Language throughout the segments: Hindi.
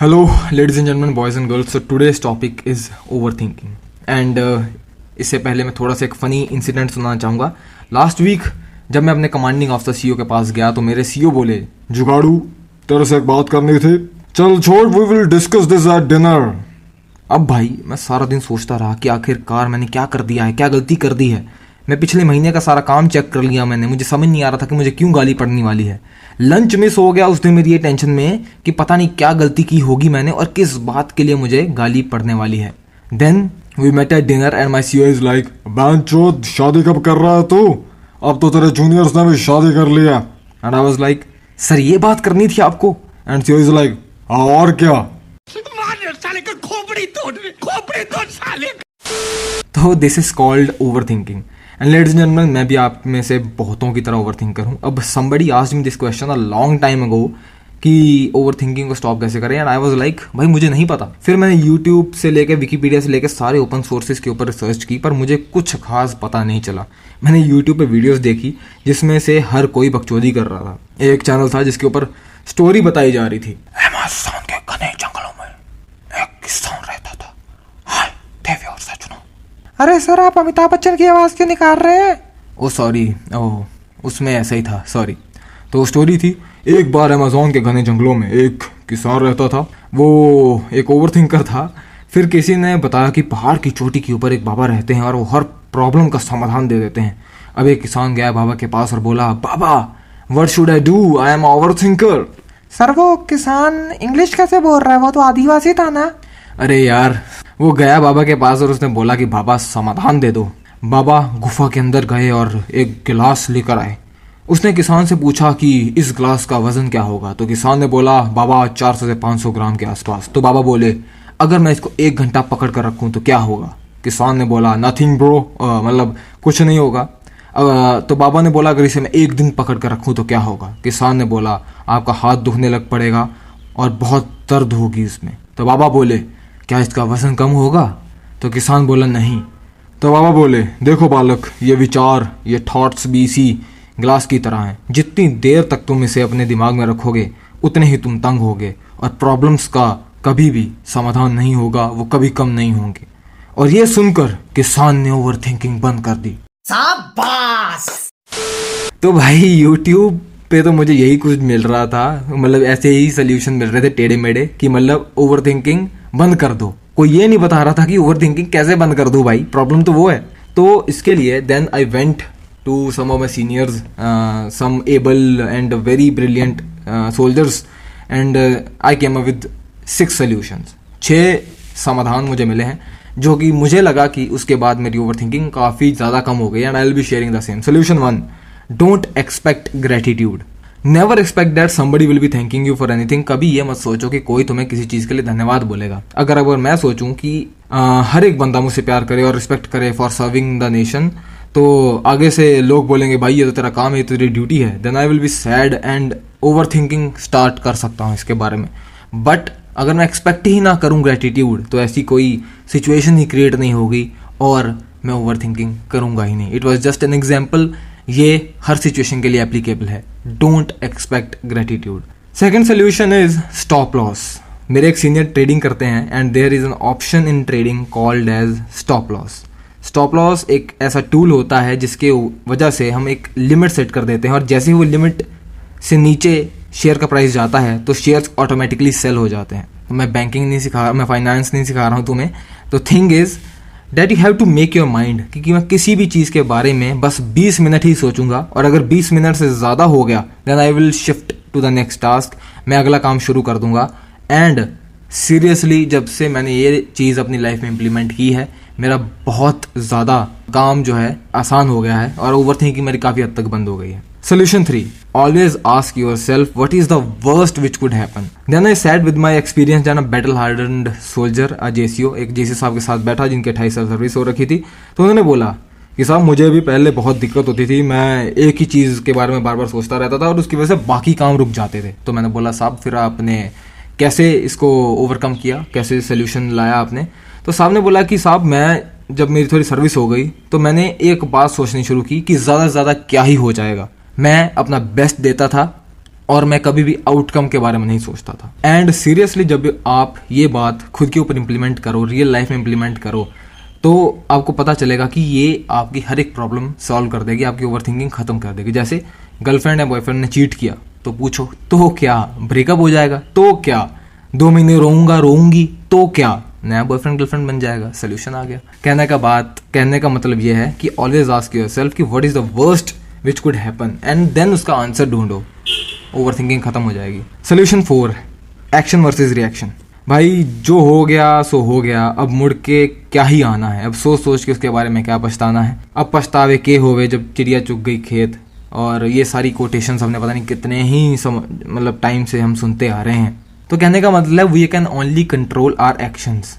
Hello, ladies and gentlemen, boys and girls. So today's topic is overthinking. And uh, इससे पहले मैं थोड़ा सा एक फनी इंसिडेंट सुनाना चाहूँगा लास्ट वीक जब मैं अपने कमांडिंग ऑफिसर सीईओ के पास गया तो मेरे सीईओ बोले जुगाड़ू तेरे से एक बात करनी थी चल छोड़ we will discuss this at dinner अब भाई मैं सारा दिन सोचता रहा कि आखिरकार मैंने क्या कर दिया है क्या गलती कर दी है मैं पिछले महीने का सारा काम चेक कर लिया मैंने। मुझे समझ नहीं आ रहा था कि मुझे क्यों गाली पड़ने वाली है। लंच मिस हो गया उस दिन मेरी ये टेंशन में कि पता नहीं क्या गलती की होगी मैंने और किस बात के लिए मुझे गाली पड़ने वाली है। Then we met at dinner and my CO is like ban चोद शादी कब कर रहा है तू? अब तो तेरे जूनियर्स ने भी शादी कर लिया। And I was like sir ये बात करनी थी आपको? एंड सीओ इज़ लाइक और क्या? तो this is called overthinking and ladies gentleman मैं भी आप में से बहुतों की तरह ओवर थिंक करूँ। अब समबडी आज me this question a long time ago कि ओवर थिंकिंग को स्टॉप कैसे करें? एंड आई वॉज़ लाइक भाई, मुझे नहीं पता। फिर मैंने यूट्यूब से लेकर विकीपीडिया से लेकर सारे ओपन सोर्सेज के ऊपर रिसर्च की, पर मुझे कुछ खास पता नहीं चला। मैंने यूट्यूब पे वीडियोस देखी, जिसमें से हर कोई बकचोदी कर रहा था। एक चैनल था जिसके ऊपर स्टोरी बताई जा रही थी के घने जंगलों में एक किसान रहता था हाय देवी और सचनो अरे सर आप अमिताभ बच्चन की आवाज़ क्यों निकाल रहे हैं? ओ सॉरी ओ उसमें ऐसा ही था सॉरी तो स्टोरी थी एक बार अमेजोन के घने जंगलों में एक किसान रहता था वो एक ओवर थिंकर था. फिर किसी ने बताया कि पहाड़ की चोटी के ऊपर एक बाबा रहते हैं और वो हर प्रॉब्लम का समाधान दे देते हैं. अब एक किसान गया बाबा के पास और बोला बाबा what should I do I am overthinker sir वो किसान इंग्लिश कैसे बोल रहा है? वो तो आदिवासी था ना? अरे यार वो गया बाबा के पास और उसने बोला कि बाबा समाधान दे दो। बाबा गुफा के अंदर गए और एक गिलास लेकर आए। उसने किसान से पूछा कि इस गिलास का वज़न क्या होगा? तो किसान ने बोला बाबा 400 से 500 ग्राम के आसपास। तो बाबा बोले अगर मैं इसको एक घंटा पकड़ कर रखूँ तो क्या होगा? किसान ने बोला नथिंग ब्रो मतलब कुछ नहीं होगा। अ, तो बाबा ने बोला अगर इसे मैं एक दिन पकड़ कर रखूँ तो क्या होगा? किसान ने बोला आपका हाथ दुखने लग पड़ेगा और बहुत दर्द होगी इसमें। तो बाबा बोले क्या इसका वज़न कम होगा? तो किसान बोला नहीं। तो बाबा बोले देखो बालक ये विचार ये थॉट्स भी इसी ग्लास की तरह हैं। जितनी देर तक तुम इसे अपने दिमाग में रखोगे उतने ही तुम तंग होगे और प्रॉब्लम्स का कभी भी समाधान नहीं होगा वो कभी कम नहीं होंगे। और ये सुनकर किसान ने ओवर थिंकिंग बंद कर दी। तो भाई यूट्यूब पे तो मुझे यही कुछ मिल रहा था। मतलब ऐसे ही सोल्यूशन मिल रहे थे टेढ़े मेढ़े कि मतलब ओवर थिंकिंग बंद कर दो। कोई ये नहीं बता रहा था कि ओवर थिंकिंग कैसे बंद कर दो भाई? प्रॉब्लम तो वो है। तो इसके लिए then I went to some of my seniors some able and very brilliant soldiers and I came with six solutions छः समाधान मुझे मिले हैं, जो कि मुझे लगा कि उसके बाद मेरी ओवर थिंकिंग काफ़ी ज़्यादा कम हो गई and I will be sharing the same solution one don't expect gratitude never expect that somebody will be thanking you for anything कभी ये मत सोचो कि कोई तुम्हें किसी चीज़ के लिए धन्यवाद बोलेगा। अगर अगर मैं सोचूं कि आ, हर एक बंदा मुझसे प्यार करे और रिस्पेक्ट करे फॉर सर्विंग द नेशन तो आगे से लोग बोलेंगे भाई ये तो तेरा काम है ये तो तेरी ड्यूटी है। Then I will be sad and overthinking start कर सकता हूँ इसके बारे में। बट अगर मैं एक्सपेक्ट ही ना करूँ ग्रेटिट्यूड तो ऐसी कोई सिचुएशन ही क्रिएट नहीं होगी और मैं ओवर थिंकिंग करूँगा ही नहीं। It was just an example ये हर सिचुएशन के लिए एप्लीकेबल है. Don't expect gratitude second solution is stop loss मेरे एक सीनियर ट्रेडिंग करते हैं and there is an option in trading called as stop loss stop loss एक ऐसा टूल होता है जिसके वजह से हम एक लिमिट सेट कर देते हैं और जैसे ही वो लिमिट से नीचे शेयर का प्राइस जाता है तो शेयर्स ऑटोमेटिकली सेल हो जाते हैं. मैं बैंकिंग नहीं सिखा, मैं फाइनेंस नहीं सिखा रहा हूँ तुम्हें. तो thing is that you have to make your mind क्योंकि मैं किसी भी चीज़ के बारे में बस 20 मिनट ही सोचूँगा और अगर 20 मिनट से ज़्यादा हो गया then I will shift to the next task मैं अगला काम शुरू कर दूँगा। एंड सीरियसली जब से मैंने ये चीज़ अपनी लाइफ में इम्प्लीमेंट की है, मेरा बहुत ज़्यादा काम जो है आसान हो गया है और ओवर थिंकिंग मेरी काफ़ी हद तक बंद हो गई है। Solution three always ask yourself, what is the worst which could happen? Then i said with my experience जब battle hardened soldier, a JCO एक जेसी साहब के साथ बैठा, जिनके अठाईस साल सर्विस हो रखी थी। तो उन्होंने बोला कि साहब, मुझे भी पहले बहुत दिक्कत होती थी। मैं एक ही चीज़ के बारे में बार बार सोचता रहता था और उसकी वजह से बाकी काम रुक जाते थे। तो मैंने बोला, साहब, फिर आपने कैसे इसको ओवरकम किया? कैसे सोल्यूशन लाया आपने? तो साहब ने बोला कि साहब, मैं जब मेरी थोड़ी सर्विस हो गई तो मैंने एक बात सोचनी शुरू की कि ज़्यादा से ज़्यादा क्या ही हो जाएगा। मैं अपना बेस्ट देता था और मैं कभी भी आउटकम के बारे में नहीं सोचता था। एंड सीरियसली जब आप ये बात खुद के ऊपर इम्प्लीमेंट करो रियल लाइफ में इम्प्लीमेंट करो तो आपको पता चलेगा कि ये आपकी हर एक प्रॉब्लम सॉल्व कर देगी, आपकी ओवर थिंकिंग खत्म कर देगी। जैसे गर्लफ्रेंड या बॉयफ्रेंड ने चीट किया तो पूछो तो क्या ब्रेकअप हो जाएगा? तो क्या? दो महीने रोऊँगा रोऊँगी तो क्या? नया बॉयफ्रेंड गर्लफ्रेंड बन जाएगा सोल्यूशन आ गया। कहने का बात, कहने का मतलब यह है कि ऑलवेज आस्क योर सेल्फ कि what is the worst which could happen and then उसका आंसर ढूंढो। ओवर थिंकिंग खत्म हो जाएगी। Solution four action versus reaction भाई, जो हो गया, सो हो गया। अब मुड़ के क्या ही आना है? अब सोच सोच के उसके बारे में क्या पछताना है? अब पछतावे के होवे जब चिड़िया चुग गई खेत। और ये सारी कोटेशन हमने पता नहीं कितने ही मतलब टाइम से हम सुनते आ रहे हैं। तो कहने का मतलब we can only control our actions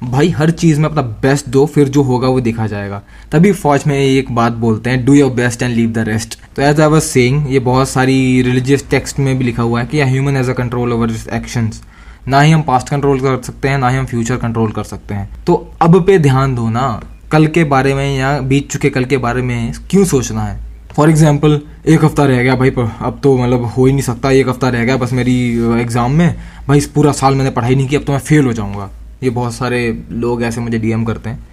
भाई, हर चीज़ में अपना बेस्ट दो, फिर जो होगा वो देखा जाएगा। तभी फौज में एक बात बोलते हैं do your best and leave the rest तो एज आई वाज सेइंग ये बहुत सारी रिलीजियस टेक्स्ट में भी लिखा हुआ है कि human as a control over actions ना ही हम पास्ट कंट्रोल कर सकते हैं, ना ही हम फ्यूचर कंट्रोल कर सकते हैं। तो अब पे ध्यान दो ना, कल के बारे में या बीत चुके कल के बारे में क्यों सोचना है? फॉर एग्ज़ाम्पल एक हफ़्ता रह गया भाई अब तो मतलब हो ही नहीं सकता, एक हफ़्ता रह गया बस मेरी एग्ज़ाम में। भाई, पूरा साल मैंने पढ़ाई नहीं की, अब तो मैं फेल हो जाऊँगा। ये बहुत सारे लोग ऐसे मुझे डीएम करते हैं।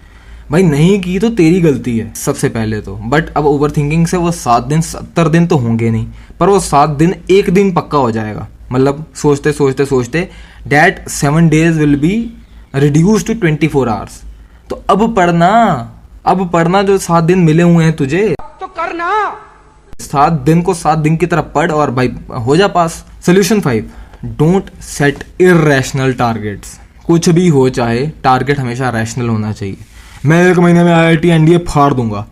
भाई नहीं की तो तेरी गलती है सबसे पहले तो। बट अब ओवर थिंकिंग से वो सात दिन सत्तर दिन तो होंगे नहीं। पर वो सात दिन एक दिन पक्का हो जाएगा। मतलब सोचते सोचते सोचते that seven days will be reduce to twenty four hours तो अब पढ़ना अब पढ़ना जो सात दिन मिले हुए हैं तुझे। तो करना। सात दिन को सात दिन की तरह पढ़ और भाई हो जा पास। Solution five don't set irrational targets कुछ भी हो चाहे टारगेट हमेशा रैशनल होना चाहिए। मैं एक महीने में आई आई टी एनडीए फाड़ दूँगा।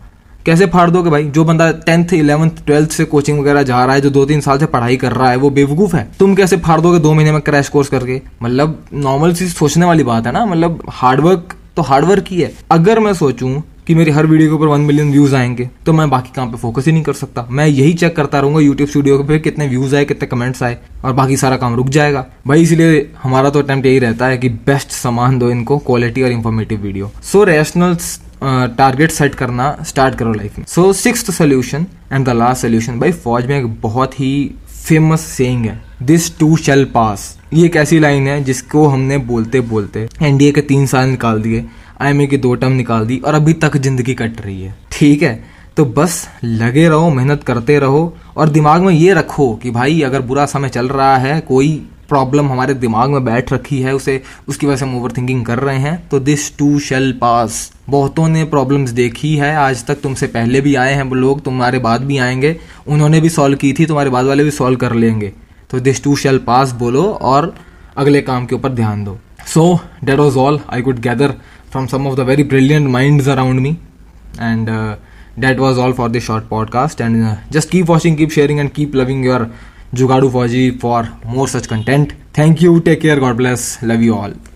कैसे फाड़ दोगे भाई? जो बंदा टेंथ इलेवंथ ट्वेल्थ से कोचिंग वगैरह जा रहा है, जो दो तीन साल से पढ़ाई कर रहा है, वो बेवकूफ़ है। तुम कैसे फाड़ दोगे दो महीने में क्रैश कोर्स करके? मतलब नॉर्मल चीज़ सोचने वाली बात है ना? मतलब हार्डवर्क तो हार्डवर्क ही है। अगर मैं सोचूं कि मेरी हर वीडियो के ऊपर वन मिलियन व्यूज़ आएँगे तो मैं बाकी काम पे फोकस ही नहीं कर सकता। मैं यही चेक करता रहूँगा यूट्यूब स्टूडियो पे कितने व्यूज़ आए, कितने कमेंट्स आए, और बाकी सारा काम रुक जाएगा। भाई, इसलिए हमारा तो अटेम्प्ट यही रहता है कि बेस्ट सामान दो इनको क्वालिटी और informative video so rational target set करना स्टार्ट करो लाइफ में। So six solution and the last solution भाई, फौज में एक बहुत ही फ़ेमस सेइंग है दिस टू शेल पास ये एक ऐसी लाइन है जिसको हमने बोलते बोलते एनडीए के तीन साल निकाल दिए। आईएमए की दो टर्म निकाल दी और अभी तक ज़िंदगी कट रही है। ठीक है? तो बस लगे रहो, मेहनत करते रहो और दिमाग में ये रखो कि भाई अगर बुरा समय चल रहा है, कोई प्रॉब्लम हमारे दिमाग में बैठ रखी है, उसे, उसकी वजह से हम ओवर थिंकिंग कर रहे हैं तो दिस टू शेल पास बहुतों ने प्रॉब्लम्स देखी है, आज तक तुमसे पहले भी आए हैं लोग, तुम्हारे बाद भी आएँगे, उन्होंने भी सॉल्व की थी, तुम्हारे बाद वाले भी सॉल्व कर लेंगे। तो दिस टू शेल पास बोलो और अगले काम के ऊपर ध्यान दो। So that was all I could gather from some of the very brilliant minds around me. And uh, that was all for this short podcast. And uh, just keep watching keep sharing and keep loving your jugadu fauji for more such content. Thank you. Take care. God bless. Love you all